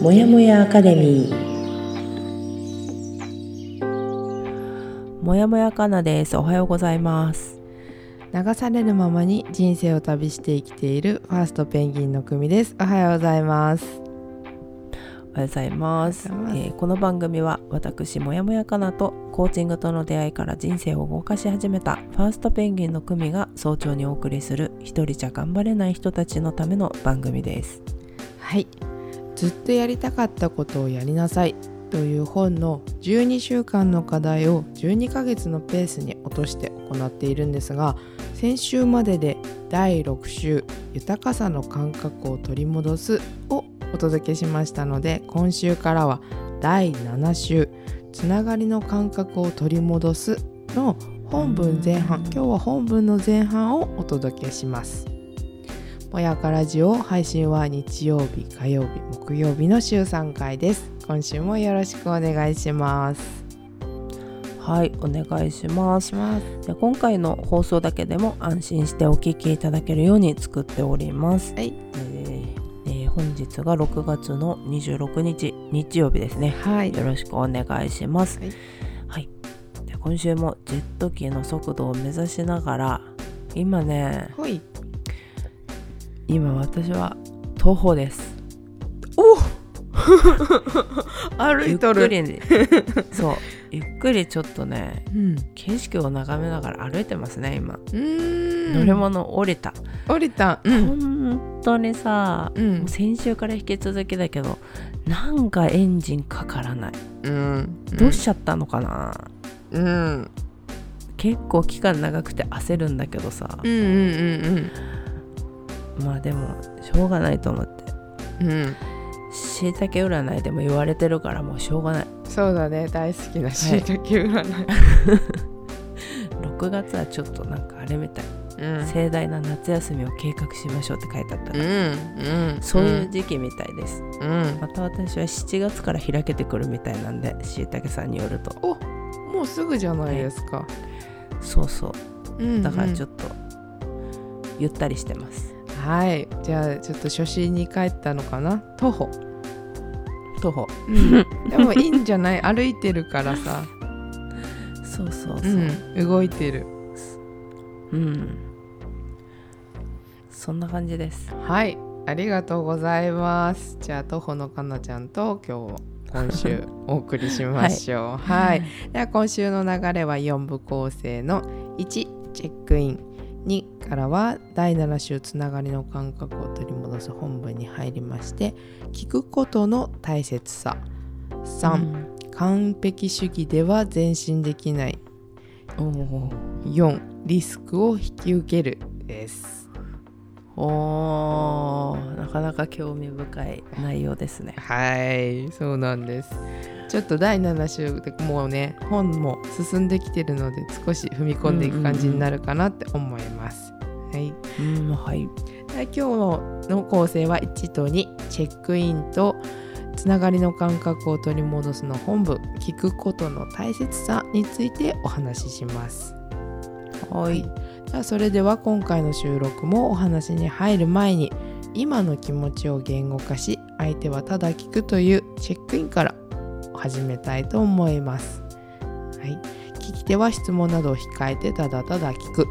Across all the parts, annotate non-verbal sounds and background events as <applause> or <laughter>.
もやもやアカデミー。もやもやかなです。おはようございます。流されるままに人生を旅して生きているファーストペンギンの組です。おはようございます。おはようございます。えーこの番組は私もやもやかなとコーチングとの出会いから人生を動かし始めたファーストペンギンの組が早朝にお送りする一人じゃ頑張れない人たちのための番組です。はいずっとやりたかったことをやりなさいという本の12週間の課題を12ヶ月のペースに落として行っているんですが先週までで第6週豊かさの感覚を取り戻すをお届けしましたので今週からは第7週つながりの感覚を取り戻すの本文前半今日は本文の前半をお届けします。もやかラジオ配信は日曜日火曜日木曜日の週3回です。今週もよろしくお願いします。はいお願いします。で今回の放送だけでも安心してお聞きいただけるように作っております、はい。えーえー本日が6月の26日日曜日ですね。はい。よろしくお願いします。はい。はい。で今週もジェット機の速度を目指しながら、今ね、今私は徒歩です。ゆっ。<laughs> 歩いとる。くりに、そう、ゆっくりちょっとね、うん。景色を眺めながら歩いてますね、今。乗り物降りた。降りた。うん。本当にさ、うん。先週から引き続きだけど、なんかエンジンかからない。うん。どうしちゃったのかな、うん。結構期間長くて焦るんだけどさ、うんうんまあでもしょうがないと思って。うん。うんしいたけ占いでも言われてるからもうしょうがない。そうだね。大好きなしいたけ占い。<laughs> 6月はちょっとなんかあれみたい、うん。盛大な夏休みを計画しましょうって書いてあったから、うん。うん。そういう時期みたいです、うん。また私は7月から開けてくるみたいなんでしいたけさんによると。もうすぐじゃないですか。そうそう。うんだからちょっっとゆったりしてます、とはい。じゃあちょっと初心に帰ったのかな？徒歩。徒歩。でもいいんじゃない？歩いてるからさ、そうそうそう。う、ん、動いてる。うん。そんな感じです。はい。ありがとうございます。じゃあ徒歩のかなちゃんと今日今週お送りしましょう。<laughs> はい、では今週の流れは4部構成の1チェックイン2からは第7週つながりの感覚を取り戻す本文に入りまして聞くことの大切さ。3、うん。完璧主義では前進できない。おお4リスクを引き受ける。ですおーなかなか興味深い内容ですね。はいそうなんです。ちょっと第7週でもうね本も進んできてるので少し踏み込んでいく感じになるかなって思います、はい。うんはい。で今日の構成は1と2チェックインとつながりの感覚を取り戻すの本文聞くことの大切さについてお話しします。はいじゃあそれでは今回の収録もお話に入る前に今の気持ちを言語化し相手はただ聞くというチェックインから始めたいと思います、はい、聞き手は質問などを控えてただただ聞く。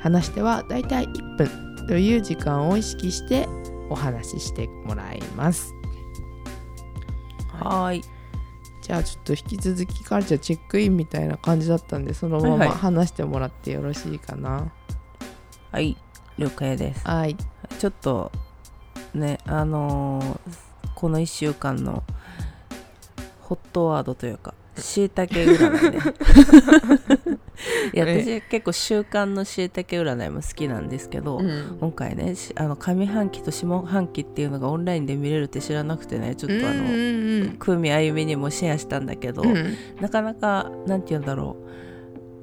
話し手はだいたい1分という時間を意識してお話ししてもらいます。はい。じゃあちょっと引き続きからじゃあチェックインみたいな感じだったんでそのまま話してもらってよろしいかな。はい。了解です。はい。ちょっとねあのーこの1週間のホットワードというかしいたけ占いね。<laughs> いやえ。私結構習慣のしいたけ占いも好きなんですけど、うん。今回ねしあの上半期と下半期っていうのがオンラインで見れるって知らなくてねちょっとあの、うんうんうん久美あゆみにもシェアしたんだけど、うん。なかなかなんて言うんだろう。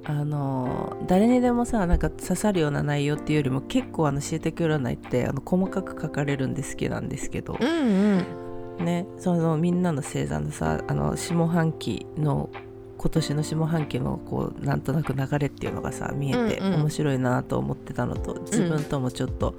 あの誰にでもさなんか刺さるような内容っていうよりも結構あのしいたけ占いってあの細かく書かれるんで好きなんですけど、うんねそのみんなの星座のさあの下半期の今年の下半期のこうなんとなく流れっていうのがさ見えてうんうん。面白いなと思ってたのと、自分ともちょっと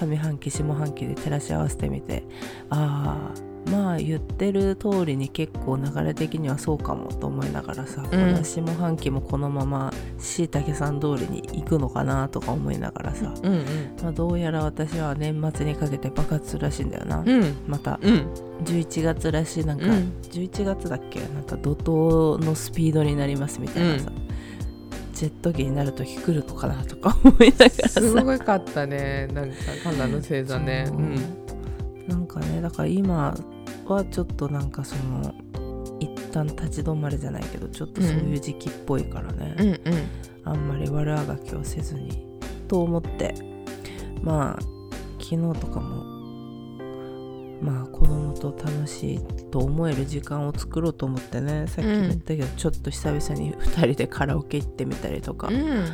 上半期下半期で照らし合わせてみてああまあ言ってる通りに結構流れ的にはそうかもと思いながらさ、ん。この下半期もこのまましいたけさん通りに行くのかなとか思いながらさ、うんうん。まあ、どうやら私は年末にかけて爆発するらしいんだよな、うん。また。うん。11月らしいなんか、うん。11月だっけ？なんか怒涛のスピードになりますみたいなさ、ジェット機になる時来るのかなとか思いながらさ。すごかったね。なんかカナの星座ね。なんかねだから今はちょっとなんかその一旦立ち止まるじゃないけどちょっとそういう時期っぽいからね、うんうん。あんまり悪あがきをせずにと思って。まあ昨日とかもまあ子供と楽しいと思える時間を作ろうと思ってねさっきも言ったけど、ちょっと久々に2人でカラオケ行ってみたりとか、うん。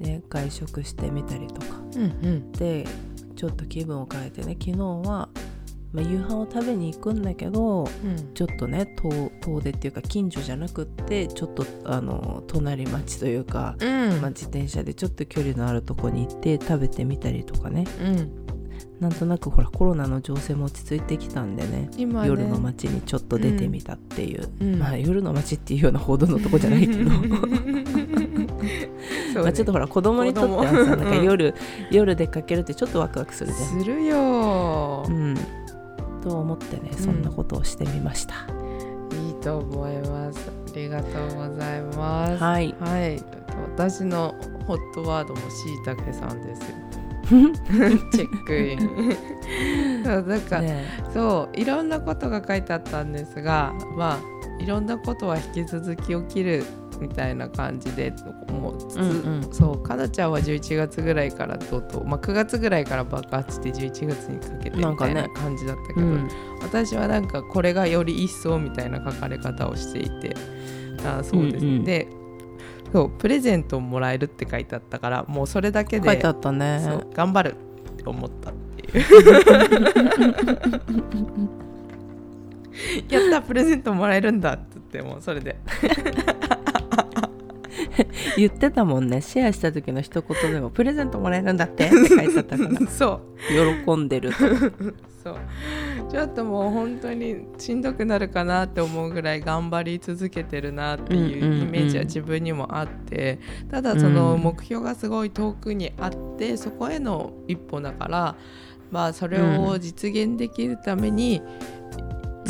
ね、外食してみたりとか。うんうん。でちょっと気分を変えてね昨日は、まあ、夕飯を食べに行くんだけどうん。ちょっとね遠遠出っていうか近所じゃなくってちょっとあの隣町というか、うん。まあ、自転車でちょっと距離のあるとこに行って食べてみたりとかね。うん。なんとなくほらコロナの情勢も落ち着いてきたんでね。今ね。夜の街にちょっと出てみたっていう、うん。まあ夜の街っていうようなほどのとこじゃないけど。<laughs> まあちょっとほら子供にとってはさなんか夜夜出かけるってちょっとワクワクするじゃん。するよ。うん、と思ってねそんなことをしてみました、いいと思います。ありがとうございます。はい。はい。私のホットワードもしいたけさんですよ。<laughs> チェックイン。そうなんか、ね。そういろんなことが書いてあったんですがまあいろんなことは引き続き起きるみたいな感じでもううんうん。そうかなちゃんは11月ぐらいからとうとう、まあ、9月ぐらいから爆発して11月にかけてみたいな感じだったけど、うん。私はなんかこれがより一層みたいな書かれ方をしていてあそうです、うんうん。でそうプレゼントをもらえるって書いてあったからもうそれだけで書いてあったね。そう頑張るって思ったっていう。<laughs> やったプレゼントもらえるんだって言ってもうそれで <laughs> <laughs> 言ってたもんね。シェアした時の一言でも「プレゼントもらえるんだって」<laughs> って書いてあったから。そう。喜んでると。<laughs> そう。ちょっともう本当にしんどくなるかなって思うぐらい頑張り続けてるなっていうんうんうん。うイメージは自分にもあってただそのうん。目標がすごい遠くにあってそこへの一歩だからまあそれを実現できるために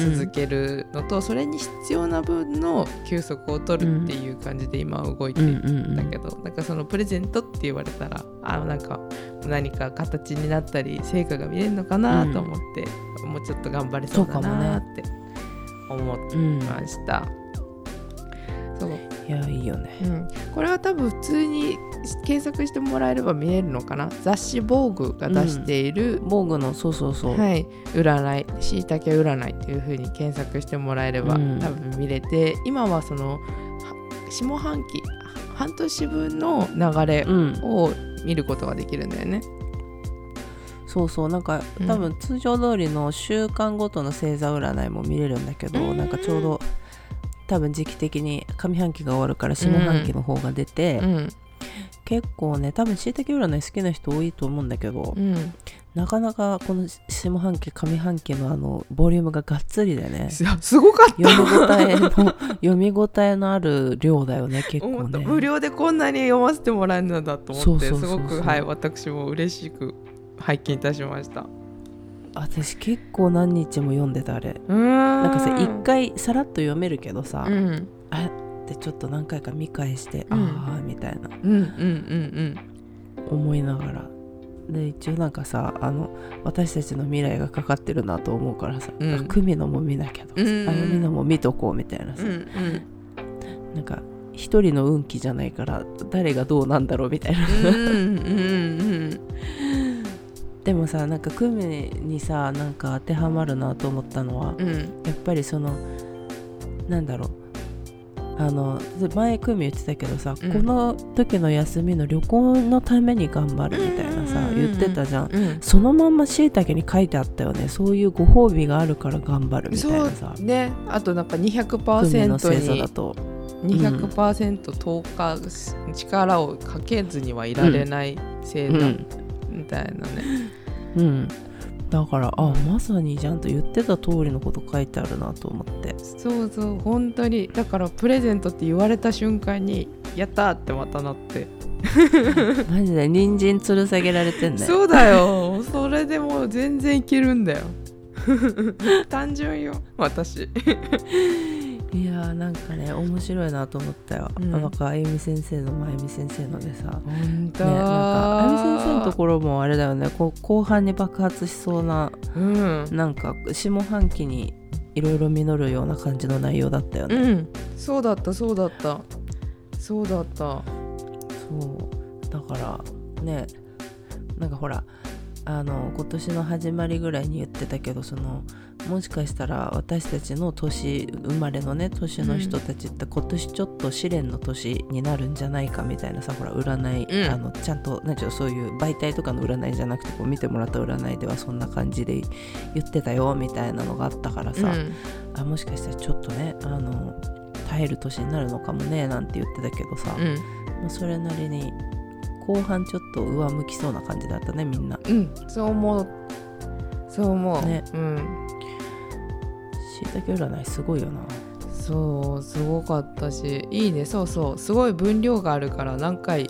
続けるのと、それに必要な分の休息を取るっていう感じで今は動いてうんいるうんうん。だけど、なんかそのプレゼントって言われたらあなんか何か形になったり成果が見れるのかなと思って、もうちょっと頑張れそうだなって思ってうんました。そういやいいよね。うん、これは多分普通に検索してもらえれば見えるのかな？雑誌「防具が出している、防具のそうそうそう、はい、占い。しいたけ占いっていう風に検索してもらえれば、うん。多分見れて今はそのは下半期半年分の流れうん、を見ることができるんだよね。そうそう。なんかうん。多分通常通りの週間ごとの星座占いも見れるんだけど、うん。なんかちょうど多分時期的に上半期が終わるから下半期の方が出て、うん。結構ね多分しいたけ占い好きな人多いと思うんだけど、うん、なかなかこの下半期上半期のあのボリュームががっつりでね。すすごかった。読み応えの読み応えのある量だよね結構ね。無料でこんなに読ませてもらえるのだと思ってすごくはい私も嬉しく拝見いたしました。私結構何日も読んでたあれ。なんかさ一回さらっと読めるけどさ、うん。あってちょっと何回か見返して、うん。ああみたいな。うんうんうん思いながら。で一応なんかさあの私たちの未来がかかってるなと思うからさ、うん。あ久美のも見なきゃとかさ、うん。あみんなも見とこうみたいなさ、うんうん。なんか一人の運気じゃないから誰がどうなんだろうみたいな。うんうんうんでもさなんか久美にさなんか当てはまるなと思ったのは、うん。やっぱりそのなんだろう。あの前久美言ってたけどさ、うん。この時の休みの旅行のために頑張るみたいなさ、うんうんうんうん。言ってたじゃん。うん。そのまんましいたけに書いてあったよね。そういうご褒美があるから頑張るみたいなさ。ね。あとなんか久美の200%星座だにと200%投下力をかけずにはいられない星座。うん、みたいなね。うん、だからあまさにちゃんと言ってた通りのこと書いてあるなと思って。そうそう本当に。だからプレゼントって言われた瞬間にやったーってまたなって。マジで人参吊る下げられてんねそうだよ。それでもう全然いけるんだよ。<laughs> 単純よ私いやーなんかね面白いなと思ったよ、うん。なんかあゆみ先生のもあゆみ先生のでさ。本当。ね、なんかあゆみ先生のところもあれだよね。こう後半に爆発しそうなうん。なんか下半期にいろいろ実るような感じの内容だったよね、うん。そうだったそうだった。そうだった。そう。だからねなんかほらあの今年の始まりぐらいに言ってたけどそのもしかしたら私たちの年生まれのね年の人たちって今年ちょっと試練の年になるんじゃないかみたいなさほら占い、うん。あのちゃんとなんうのそういう媒体とかの占いじゃなくてこう見てもらった占いではそんな感じで言ってたよみたいなのがあったからさ、うん。あもしかしたらちょっとねあの耐える年になるのかもねなんて言ってたけどさ、うん。まあ、それなりに後半ちょっと上向きそうな感じだったねみんな。うん。そう思う。そう思う、ね。うんしいたけ占いすごいよな。そうすごかったしいいね。そうそうすごい分量があるから何回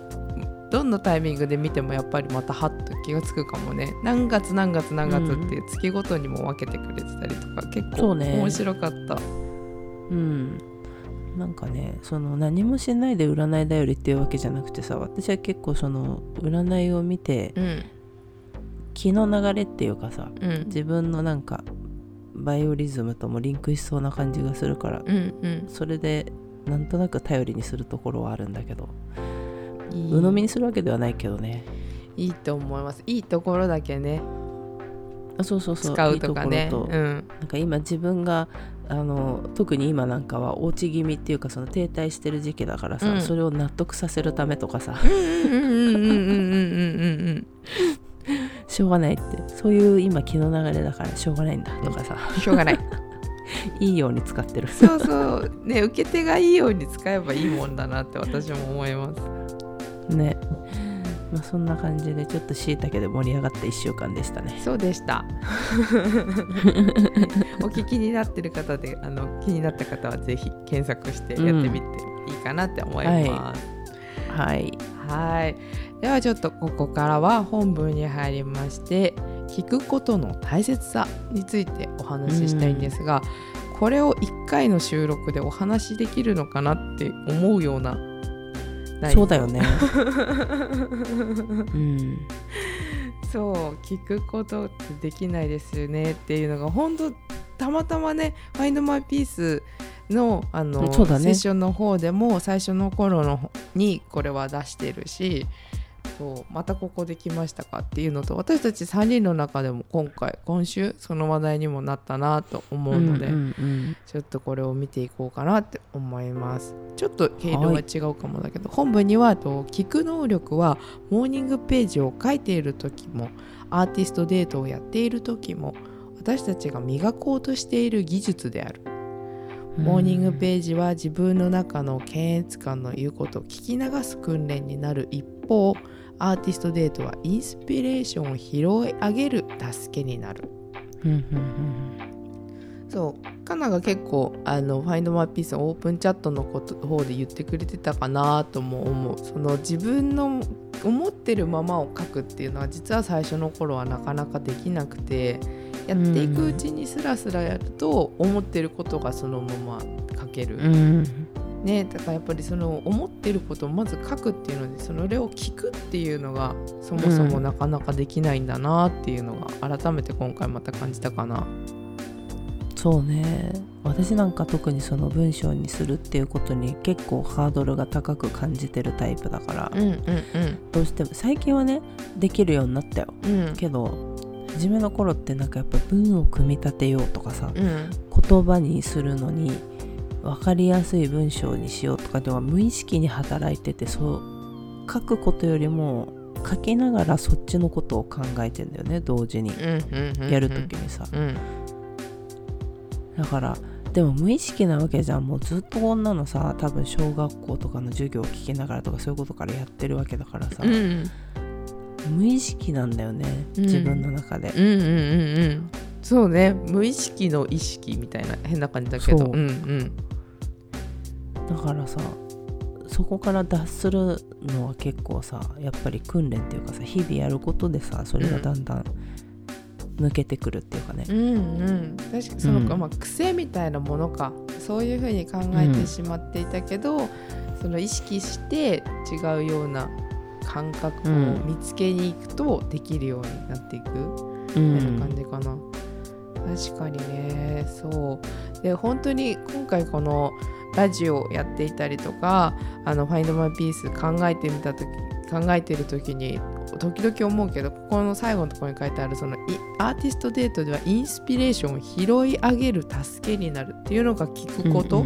どんなタイミングで見てもやっぱりまたハッと気がつくかもね。何月何月何月っていう月ごとにも分けてくれてたりとか、結構そうね。面白かった。うん。なんかねその何もしないで占いだよりっていうわけじゃなくてさ私は結構その占いを見てうん。気の流れっていうかさうん。自分のなんかバイオリズムともリンクしそうな感じがするからうんうん。それでなんとなく頼りにするところはあるんだけど鵜呑みにするわけではないけどね。いいと思います。いいところだけね。あそうそうそう。使うとかね。いいとうん。なんか今自分があの特に今なんかはおうち気味っていうかその停滞してる時期だからさ、うん。それを納得させるためとかさしょうがないって。そういう今気の流れだからしょうがないんだとかさ、しょうがない。<laughs> いいように使ってる。そうそう。ね受け手がいいように使えばいいもんだなって私も思います。ね。まあそんな感じでちょっとしいたけで盛り上がった1週間でしたね。そうでした。<laughs> お聞きになってる方であの気になった方はぜひ検索してやってみていいかなって思います、はい。はいではちょっとここからは本文に入りまして聞くことの大切さについてお話ししたいんですが、これを1回の収録でお話しできるのかなって思うようなそうだよね。うん。<laughs> そう聞くことってできないですよねっていうのが本当たまたまね「Find My Peace の」あのそうだね。セッションの方でも最初の頃のにこれは出してるしそうまたここできましたかっていうのと私たち3人の中でも今回今週その話題にもなったなと思うので、んうんうんちょっとこれを見ていこうかなって思います。ちょっと毛色が違うかもだけど、本文にはと聞く能力はモーニングページを書いている時もアーティストデートをやっている時も私たちが磨こうとしている技術である。モーニングページは自分の中の検閲官の言うことを聞き流す訓練になる一方アーティストデートはインスピレーションを拾い上げる助けになる。そう。カナが結構あの「Find My Peace」のオープンチャットのこと方で言ってくれてたかなとも思う。その自分の思ってるままを書くっていうのは実は最初の頃はなかなかできなくてやっていくうちにスラスラやると思ってることがそのまま書ける、ねだからやっぱりその思ってることをまず書くっていうのでそれを聞くっていうのがそもそもなかなかできないんだなっていうのが改めて今回また感じたかな。そうね。私なんか特にその文章にするっていうことに結構ハードルが高く感じてるタイプだから、うんうんどうしても最近はねできるようになったよ。うんうん。けど初めの頃ってなんかやっぱ文を組み立てようとかさうん。言葉にするのに分かりやすい文章にしようとかでは無意識に働いててそう書くことよりも書きながらそっちのことを考えてんだよね同時に。やるときにさ。うん。だからでも無意識なわけじゃん。もうずっとこんなのさ多分小学校とかの授業を聞きながらとかそういうことからやってるわけだからさ、うん。無意識なんだよね、うん。自分の中で、うんうんうんうん。そうね。無意識の意識みたいな変な感じだけど。うんうんだからさそこから脱するのは結構さやっぱり訓練っていうかさ日々やることでさそれがだんだん抜けてくるっていうかね、うんうん。確かにその、うん。まあ、癖みたいなものか。そういうふうに考えてしまっていたけど、その意識して違うような感覚を見つけに行くとできるようになっていく。うん。みたいな感じかな。確かにね。そう。で本当に今回このラジオをやっていたりとかあの「Find My Peace」考えてみた時考えてる時に時々思うけどここの最後のところに書いてあるそのいアーティストデートではインスピレーションを拾い上げる助けになるっていうのが聞くこと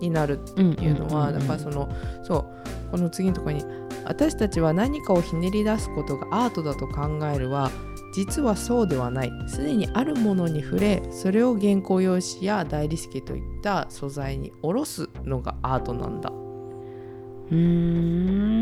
になるっていうのは、だからそのそうこの次のところに私たちは何かをひねり出すことがアートだと考えるは実はそうではない。すでにあるものに触れそれを原稿用紙や大理石といった素材に下ろすのがアートなんだ。うー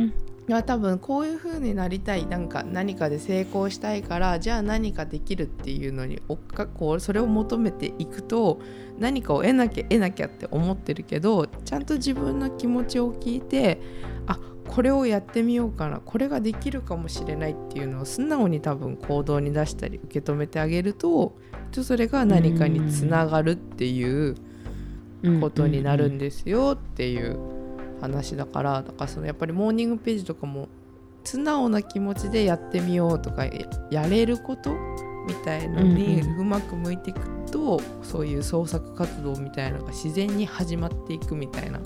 ん。いや多分こういう風になりたい。なんか何かで成功したいからじゃあ何かできるっていうのにおっかこうそれを求めていくと何かを得なきゃ得なきゃって思ってるけどちゃんと自分の気持ちを聞いてあこれをやってみようかなこれができるかもしれないっていうのを素直に多分行動に出したり受け止めてあげるとそれが何かにつながるっていうことになるんですよっていう話だからだからそのやっぱりモーニングページとかも素直な気持ちでやってみようとかややれることみたいのにうん。うまく向いていくと、そういう創作活動みたいなのが自然に始まっていくみたいな。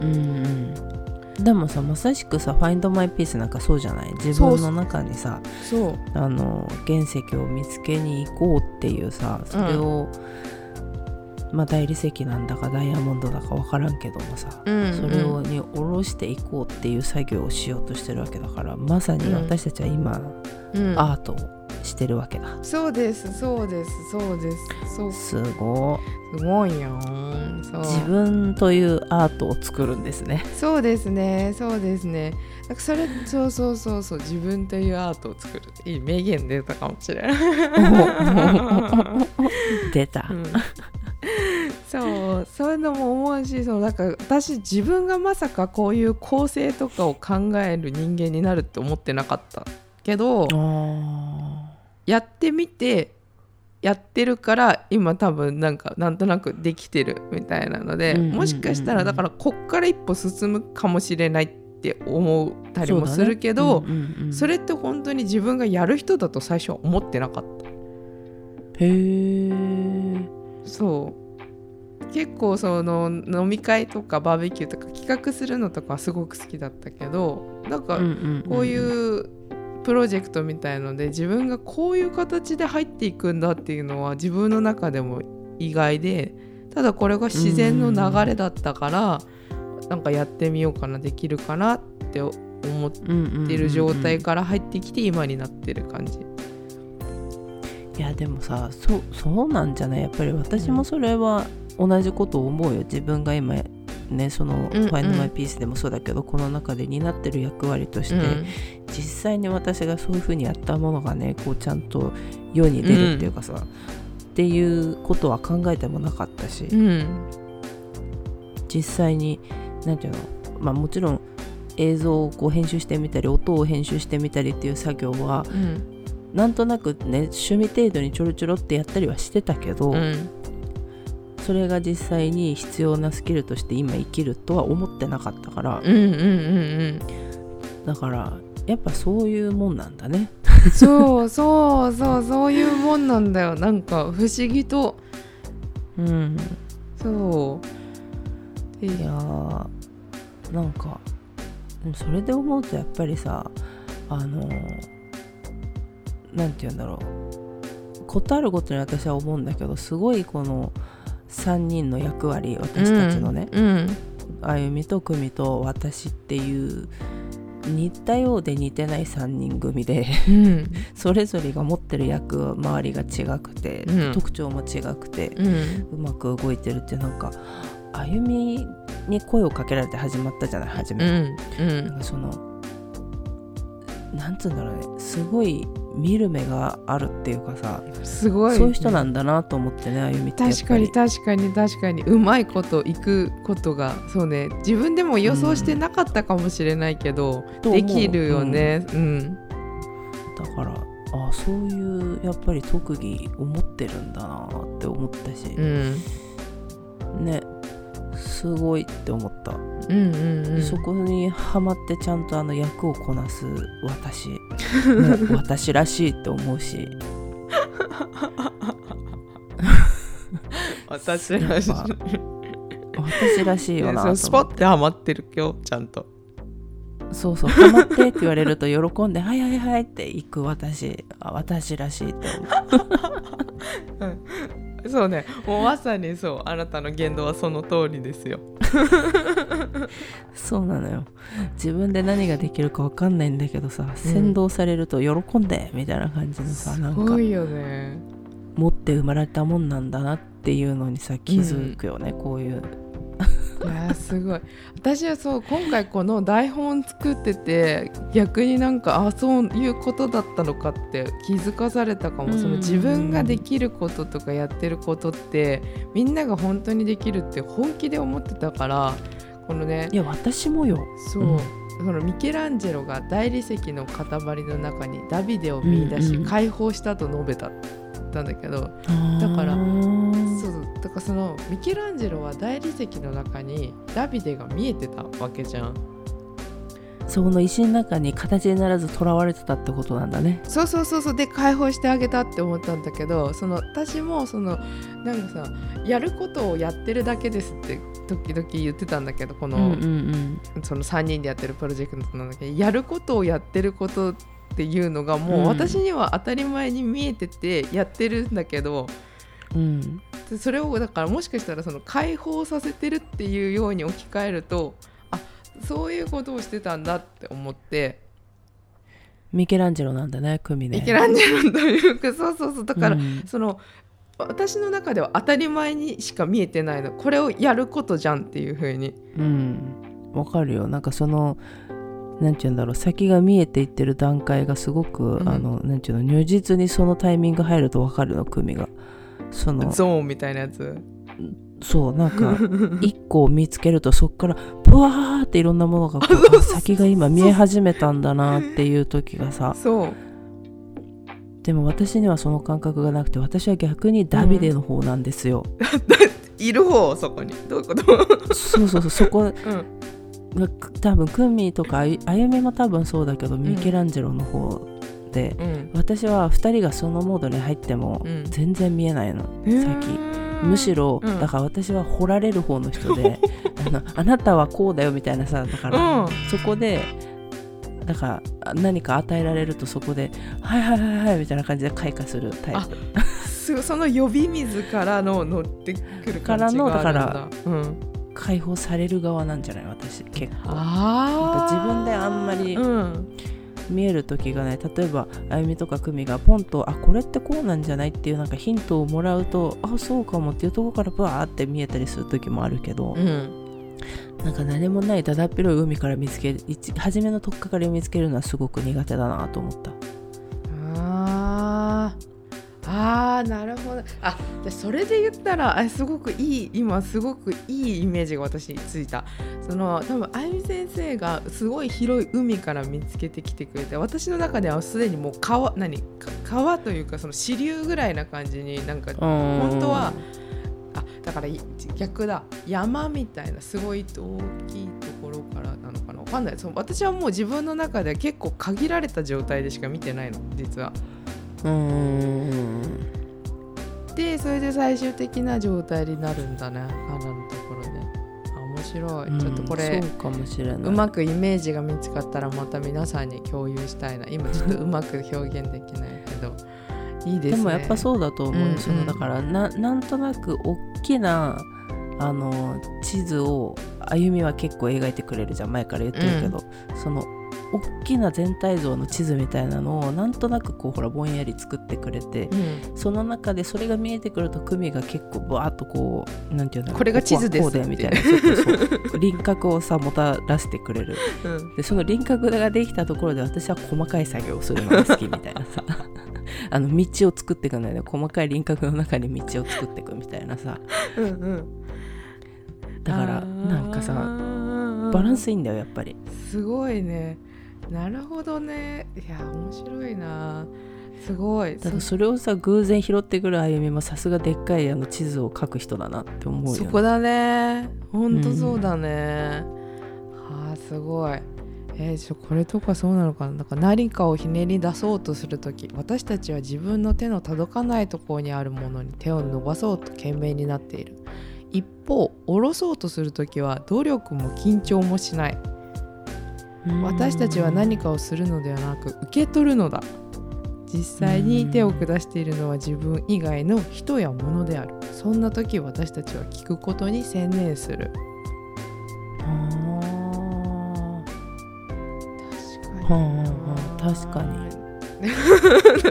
うんうんでもさまさしくさ「Find My Peace」なんかそうじゃない？自分の中にさそう。あの原石を見つけに行こうっていうさそれを、まあ大理石なんだかダイヤモンドだか分からんけどもさ、うん。それをに下ろしていこうっていう作業をしようとしてるわけだからまさに私たちは今、うん。アートをしてるわけだ。そうですそうですそうです。そう。すすごごいよ。自分というアートを作るんですね。そうですねそうですね。なんかそれそうそうそうそう自分というアートを作る。いい名言出たかもしれない、出た、うんそうそういうのも思うしそうなんか私自分がまさかこういう構成とかを考える人間になるって思ってなかったけどあやってみてやってるから今多分なんかなんとなくできてるみたいなので、もしかしたらだからこっから一歩進むかもしれないって思ったーりもするけどそねうんうんうんそれって本当に自分がやる人だと最初は思ってなかった。へえそう。結構その飲み会とかバーベキューとか企画するのとかはすごく好きだったけどなんかこういうプロジェクトみたいので自分がこういう形で入っていくんだっていうのは自分の中でも意外でただこれが自然の流れだったからなんかやってみようかなできるかなって思ってる状態から入ってきて今になってる感じ。いやでもさそそうなんじゃない？やっぱり私もそれは同じことを思うよ。自分が今ねその「うんうん。Find My Peace」でもそうだけどこの中で担ってる役割として、実際に私がそういうふうにやったものがねこうちゃんと世に出るっていうかさ、っていうことは考えてもなかったし、うん。うん実際に何ていうのまあもちろん映像をこう編集してみたり音を編集してみたりっていう作業はうん。なんとなくね趣味程度にちょろちょろってやったりはしてたけど、うんそれが実際に必要なスキルとして今生きるとは思ってなかったから、うんうんうんだからやっぱそういうもんなんだね。う <laughs> んそうそうそうそういうもんなんだよ。なんか不思議と。うん、そう。でいやーなんかそれで思うとやっぱりさあのなんて言うんだろう。ことあるごとに私は思うんだけどすごいこの3人の役割私たちのね、うんあゆみとくみと私っていう似たようで似てない3人組でうん。<laughs> それぞれが持ってる役回りが違くて、うん。特徴も違くて、うん。うまく動いてるってなんかあゆみに声をかけられて始まったじゃない初うめ、んうん。なんかそのなんつうんだろうね。すごい見る目があるっていうかさすごいそういう人なんだなと思ってねあゆみって確かにり確かに確かに。うまいこといくことがそうね。自分でも予想してなかったかもしれないけど、うできるよね。うん、だからあそういうやっぱり特技を持ってるんだなって思ったし、うん、ねすごいって思った、うんうんうん。そこにはまってちゃんとあの役をこなす私。<laughs> 私らしいって思うし。<laughs> 私らしい。私らしいよなスポッてハマってる今日ちゃんと。そうそうハマってって言われると喜んで「はいはいはい」って行く私あ私らしいって思う <laughs> そうね。もうまさにそう。あなたの言動はその通りですよ。そうなのよ。自分で何ができるか分かんないんだけどさ、先導されると喜んでみたいな感じのさなんかすごいよね。持って生まれたもんなんだなっていうのにさ気づくよね、こういういやーすごい。私はそう今回この台本作ってて逆になんかあそういうことだったのかって気づかされたかも、うん。その自分ができることとかやってることってみんなが本当にできるって本気で思ってたからこのねいや私もよ。そう、うん。そのミケランジェロが大理石の塊の中にダビデを見出し、解放したと述べたって言ったんだけど、だからだからそのミケランジェロは大理石の中にダビデが見えてたわけじゃん。そこの石の中に形にならず囚われてたってことなんだね。そうそうそうそう。で解放してあげたって思ったんだけどその私もそのなんかさやることをやってるだけですって時々言ってたんだけどこの,、その3人でやってるプロジェクトなんだけどやることをやってることっていうのがもう私には当たり前に見えててやってるんだけど、うんうんでそれをだからもしかしたらその解放させてるっていうように置き換えるとあそういうことをしてたんだって思って、ミケランジェロなんだね組ねミケランジェロというかそうそうそうだから、うん。その私の中では当たり前にしか見えてないの。これをやることじゃんっていう風に。うん。わかるよ。なんかそのなんて言うんだろう先が見えていってる段階がすごく、うん。あのなんていうの如実にそのタイミング入るとわかるの組がそのゾーンみたいなやつ。そうなんか <laughs> 一個を見つけるとそこからブワーっていろんなものが先が今見え始めたんだなっていう時がさ。そう。でも私にはその感覚がなくて私は逆にダビデの方なんですよ、<laughs> いる方そこに。どういうこと、そうそうそうそこうん。が多分クミとかあゆみも多分そうだけど、ミケランジェロの方でうん。私は2人がそのモードに入ってもうん。全然見えないの、先先むしろ、うん。だから私は掘られる方の人で <laughs> あのあなたはこうだよみたいなさだから、うん。そこでだから何か与えられるとそこで「はいはいはいはい」みたいな感じで開花するタイあプすその呼び水からの乗ってくる感じがあるんだ。からうん、解放される側なんじゃない私結構。自分であんまりうん見える時がない例えばあゆみとかくみがポンとあこれってこうなんじゃないっていうなんかヒントをもらうとあそうかもっていうところからブワーって見えたりする時もあるけど、うん。なんか何もないだだっ広い海から見つける一初めの取っかかりを見つけるのはすごく苦手だなと思ったあーなるほど。あじゃあそれで言ったらあすごくいい今すごくいいイメージが私についた。その多分あゆみ先生がすごい広い海から見つけてきてくれて私の中ではすでにもう川何か川というかその支流ぐらいな感じになんか本本当はあだからい逆だ。山みたいなすごい大きいところからなのかな。わかんない。そう私はもう自分の中では結構限られた状態でしか見てないの実は。うーんでそれで最終的な状態になるんだね。花のところで。あ面白い。ちょっとこれ、そうかもしれない。うまくイメージが見つかったらまた皆さんに共有したいな。今ちょっと <laughs> うまく表現できないけど。いいですね。でもやっぱそうだと思う。よ、うんうん。そのだからななんとなく大きなあの地図を歩みは結構描いてくれるじゃん。前から言ってるけど、その大きな全体像の地図みたいなのをなんとなくこうほらぼんやり作ってくれて、うん。その中でそれが見えてくると組が結構バーッとこうなんていうんだろうこれが地図ですこみたいな輪郭をさもたらしてくれる。うん。でその輪郭ができたところで私は細かい作業をするのが好きみたいなさ。<laughs> あの道を作っていくのよね。細かい輪郭の中に道を作っていくみたいなさ。うんうん。だからなんかさバランスいいんだよやっぱり。すごいねなるほどね。いや面白いな。すごい。だからそれをさ偶然拾ってくるあゆみもさすがでっかいあの地図を描く人だなって思うよ、ね、そこだね。ほんとそうだね、はあすごい。えー、ちょこれとかそうなのかな。なんか何かをひねり出そうとする時私たちは自分の手の届かないところにあるものに手を伸ばそうと懸命になっている。一方下ろそうとする時は努力も緊張もしない私たちは何かをするのではなく受け取るのだ。実際に手を下しているのは自分以外の人や物である。そんな時私たちは聞くことに専念する。あ確はあはあ確かに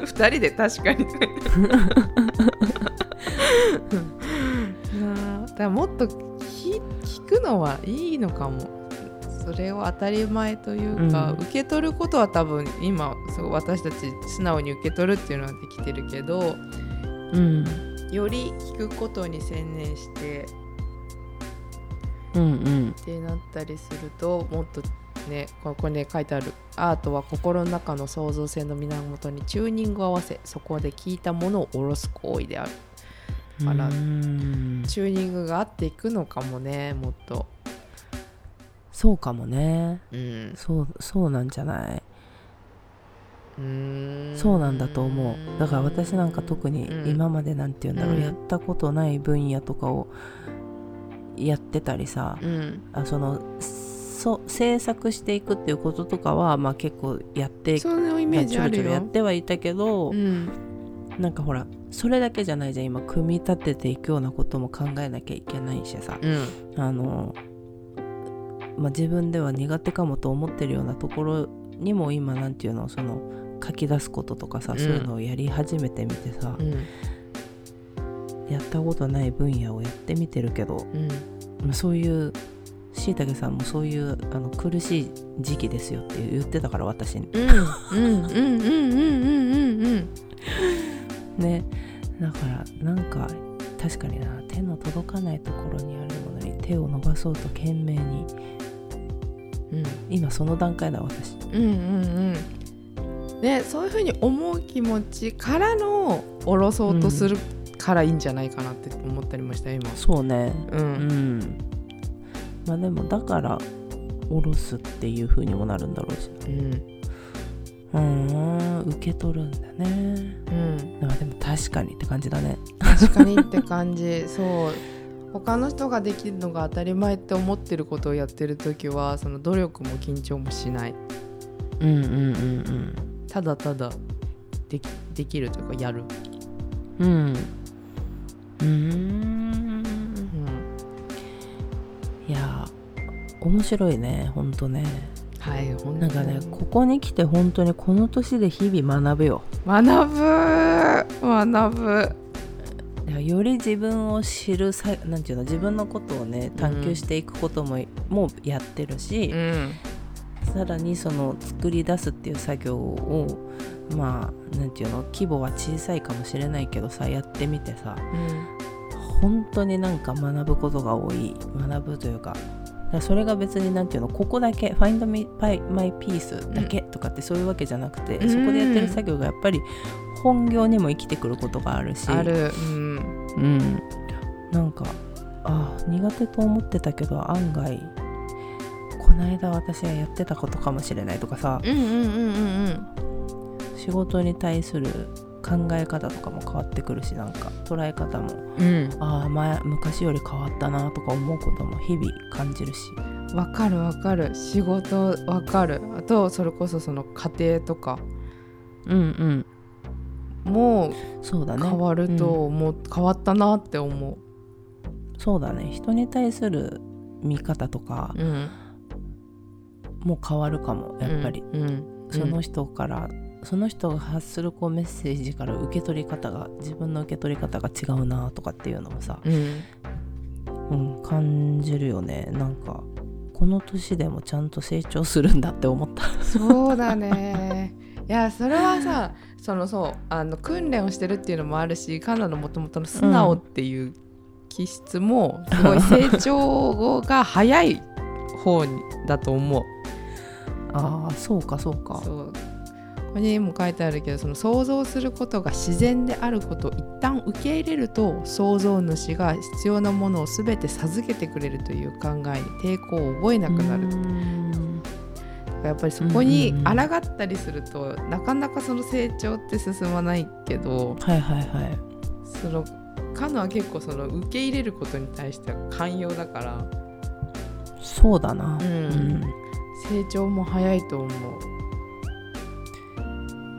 二人で確かに。<laughs> なあ。だもっと聞聞くのはいいのかもそれを当たり前というか、うん。受け取ることは多分今そう私たち素直に受け取るっていうのはできてるけどーうん。より聞くことに専念してうんうん。ってなったりするともっとねここに書いてあるアートは心の中の創造性の源にチューニングを合わせそこで聞いたものを下ろす行為であるあらうん。チューニングが合っていくのかもねもっとそうかもね。うん。そうそうなんじゃない？そうなんだと思う。だから私なんか特にうん。今までなんて言うんだろう、うん。やったことない分野とかをやってたりさ、うん。あそのそ制作していくっていうこととかは、まあ、結構やってそのイメージあるよ。ちょろちょろやってはいたけど、うん。なんかほらそれだけじゃないじゃん。今組み立てていくようなことも考えなきゃいけないしさ。うん。あの、まあ、自分では苦手かもと思ってるようなところにも今何て言うのその書き出すこととかさ、うん、そういうのをやり始めてみてさ、うん、やったことない分野をやってみてるけど、まあ、そういうしいたけさんもそういうあの苦しい時期ですよって言ってたから私に。ね。だからなんか確かにな手の届かないところにあるものに手を伸ばそうと懸命に今その段階だ私。うんうんうん。ねそういうふうに思う気持ちからの下ろそうとするからいいんじゃないかなって思ったりました今。そうね。ううん。んまあでもだから下ろすっていう風にもなるんだろうし。うん。うーん受け取るんだね。うん。まあでも確かにって感じだね。確かにって感じ。そう他の人ができるのが当たり前って思ってることをやってる時はその努力も緊張もしない。うんうんうん。ただただできできるというかやる、うん。うん。うーんうん、いや面白いねほんとね。はい本なんかねここに来て本当にこの年で日々学ぶよ。学ぶ学ぶより自分を知るさなんていうの自分のことをね探求していくことも、もうやってるし、うん。さらにその作り出すっていう作業をまあなんていうの規模は小さいかもしれないけどさやってみてさ本当になんか学ぶことが多い。学ぶというかそれが別になんていうのここだけ「Find Me My Piece」だけとかってそういうわけじゃなくて、うん。そこでやってる作業がやっぱり本業にも生きてくることがあるしある。うんうん、なんかあ苦手と思ってたけど案外この間私がやってたことかもしれないとかさ。うんうんうんうん仕事に対する考え方とかも変わってくるしなんか捉え方も。うん。ああ前昔より変わったなとか思うことも日々感じるし。うんわかるわかる。仕事わかる。あとそれこそその家庭とか。うんうんもうそうだね。変わるともう。変わったなって思そうだね。人に対する見方とかう、うん。も変わるかもやっぱり、うん。うん。その人から、その人が発するこうメッセージから受け取り方が自分の受け取り方が違うなとかっていうのもさ、うん。うん、感じるよね。なんかこの年でもちゃんと成長するんだって思った。そうだね。いやそれはさそのそうあの訓練をしてるっていうのもあるしカナのもともとの素直っていう気質も <laughs> すごい成長が早い方にだと思う。<laughs> ああそうかそうか。そう。ここにも書いてあるけどその想像することが自然であることを一旦受け入れると創造主が必要なものを全て授けてくれるという考えに抵抗を覚えなくなるうーんやっぱりそこにうんうんうん。抗ったりすると、なかなかその成長って進まないけどはいはいはい。そのカノは結構その受け入れることに対しては寛容だから。そうだな、うん。成長も早いと思う。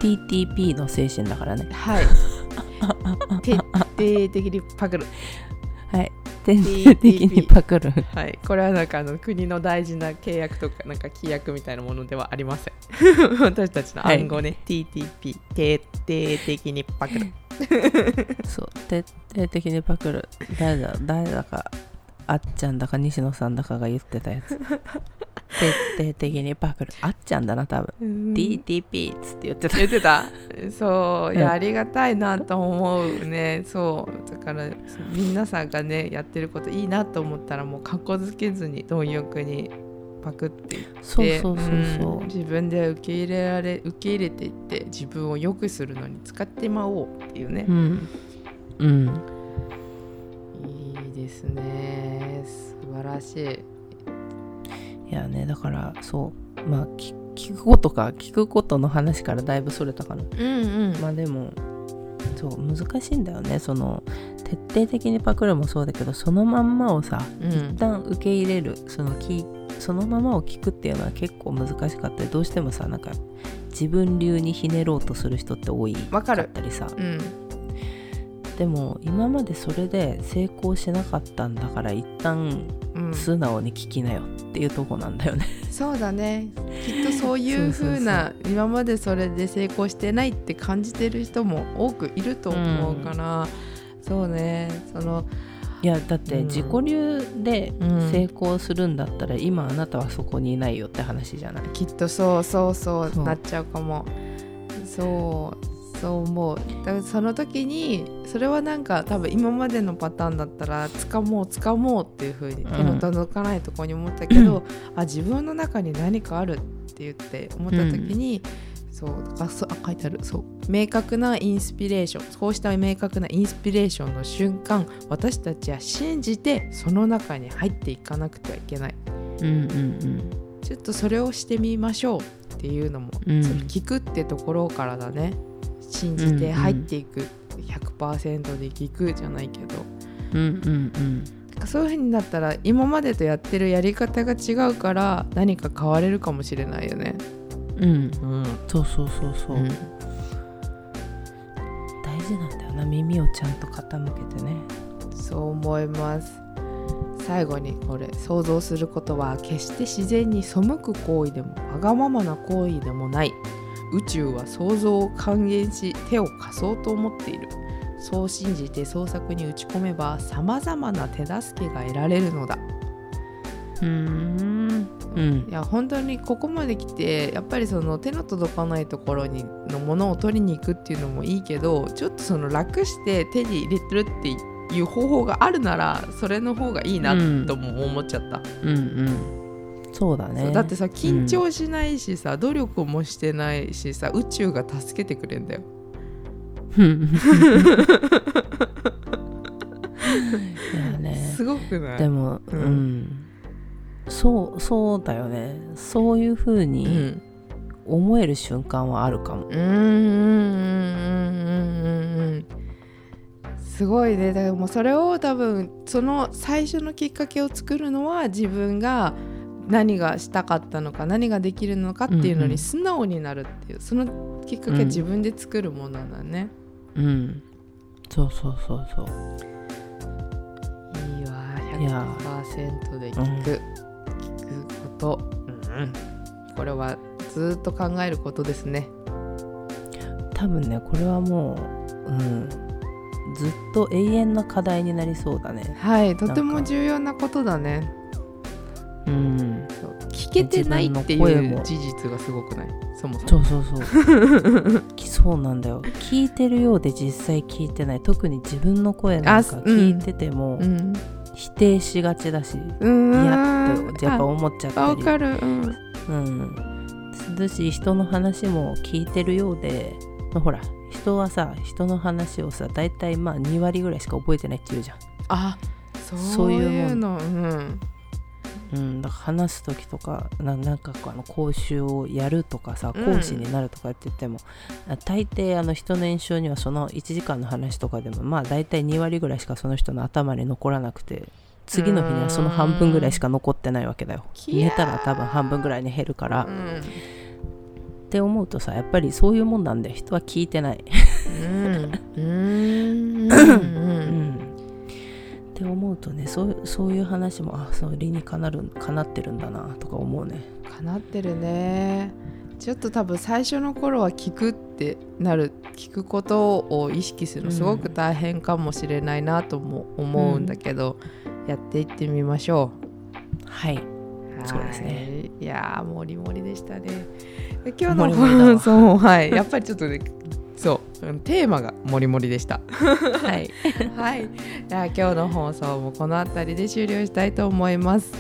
TTP の精神だからね。はい。<laughs> 徹底的にパクる。はい徹底的にパクる。はい。これはなんかあの国の大事な契約とかなんか規約みたいなものではありません。<laughs> 私たちの暗号ね、TTP 徹底的にパクる。そう。徹底的にパクる。誰だ誰だかあっちゃんだか西野さんだかが言ってたやつ。<laughs> 徹底的にパクる。あっちゃんだな多分。TTP っつって言ってた言ってた。<laughs> そういうん。やありがたいなと思うね。そう。だから皆さんがねやってることいいなと思ったらもうかっこつけずに貪欲にパクっていって。そうそうそうそう、ん。自分で受け入れられ受け入れていって自分を良くするのに使ってまおうっていうね。う、ん。うん。いいですね。素晴らしい。いやねだからそうまあ聞聞くことか聞くことの話からだいぶそれたかな。うんうん。まあでもそう難しいんだよね。その徹底的にパクるもそうだけどそのまんまをさうん。一旦受け入れる。そのきそのままを聞くっていうのは結構難しかったりどうしてもさなんか自分流にひねろうとする人って多いわかるったりさ。うんでも今までそれで成功しなかったんだから一旦うん。素直に聞きなよっていうとこなんだよね、そうだね。きっとそういう風な今までそれで成功してないって感じてる人も多くいると思うから、そうね。そのいやだってうん。自己流でうん。成功するんだったら、今あなたはそこにいないよって話じゃない？きっとそうそうそうそう。なっちゃうかも。そうそう思う。だからその時にそれはなんか多分今までのパターンだったら掴もう掴もうっていう風に手の届かないところに思ったけど、あ自分の中に何かあるって言って思った時に、そうあそうあ書いてある。そう明確なインスピレーションこうした明確なインスピレーションの瞬間私たちは信じてその中に入っていかなくてはいけない。うんうんちょっとそれをしてみましょうっていうのも、うん。聞くってところからだね信じて入っていく、100%で聞くじゃないけど。うんうんうん。そういう風になったら今までとやってるやり方が違うから何か変われるかもしれないよね。うんうん。うん。そうそうそうそう、うん。大事なんだよな。耳をちゃんと傾けてね。そう思います。最後にこれ。想像することは決して自然に背く行為でもわがままな行為でもない宇宙は想像を還元し手を貸そうと思っている。そう信じて創作に打ち込めばさまざまな手助けが得られるのだ。うん。うん。いや本当にここまで来てやっぱりその手の届かないところにのものを取りに行くっていうのもいいけどちょっとその楽して手に入れてるっていう方法があるならそれの方がいいなうん。とも思っちゃった、うんうんそうだね。だってさ緊張しないしさ、努力もしてないしさ宇宙が助けてくれんだよ。<laughs> ね。すごくない？でもううん。ん、そうそうだよね。そういう風うにん。思える瞬間はあるかも、うんうんうんうんうん。すごいね。だからもうそれを多分その最初のきっかけを作るのは自分が何がしたかったのか何ができるのかっていうのうんうん。に素直になるっていう、そのきっかけは自分で作るものだね、うん。そうそうそうそう。いいわいや。100%で聞く、聞くこと、うんこれはずっと考えることですね。多分ねこれはもう、うん、ずっと永遠の課題になりそうだね。はいとても重要なことだね。うんけてないっていう事実がすごくない？そもそも。そうそうそう。<laughs> そうなんだよ。聞いてるようで実際聞いてない。特に自分の声なんか聞いててもうん。否定しがちだし、うん。嫌ってやっぱ思っちゃあったりわかる。うん。うん、だし人の話も聞いてるようで、まあほら人はさ人の話をさ大体まあ2割ぐらいしか覚えてないって言うじゃん、あそうそういうもんうんうん、だから話す時とかななんかあの講習をやるとかさうん。講師になるとかって言っても、あ大抵あの人の印象にはその1時間の話とかでもまあ大体2割ぐらいしかその人の頭に残らなくて次の日にはその半分ぐらいしか残ってないわけだよ。寝たら多分半分ぐらいに減るから、っうん。て思うとさやっぱりそういうもんなんで人は聞いてない。うん。<laughs> うん。うん。うんって思うとねそうそういう話もあそう理にかなるかなってるんだなとか思うね。かなってるね。ちょっと多分最初の頃は聞くってなる聞くことを意識するのすごく大変かもしれないなとも思うんだけど、やっていってみましょはい、うそうですね。はい。いやーもりもりでしたね。で今日の放送 <laughs> はい。やっぱりちょっとねテーマがもりもりでした。<laughs> はい、はい。じゃあ今日の放送もこの辺りで終了したいと思います。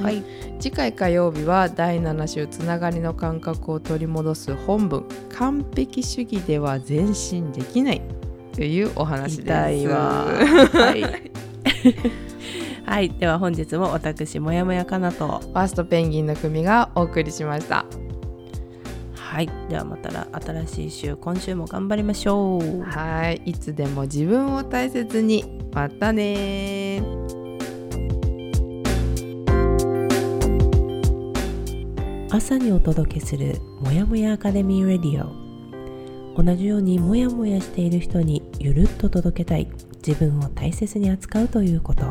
はい、次回火曜日は第7週つながりの感覚を取り戻す本文。完璧主義では前進できない。というお話です。痛いわ。はい、<laughs> はい、では本日も私もやもやかなと。ファーストペンギンの組がお送りしましたはい。ではまた新しい週今週も頑張りましょう。はい。いつでも自分を大切に。またね。朝にお届けするもやもやアカデミーレディオ。同じようにもやもやしている人にゆるっと届けたい。自分を大切に扱うということ。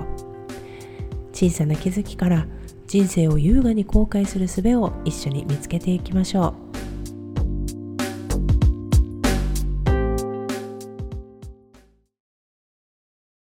小さな気づきから人生を優雅に後悔する術を一緒に見つけていきましょう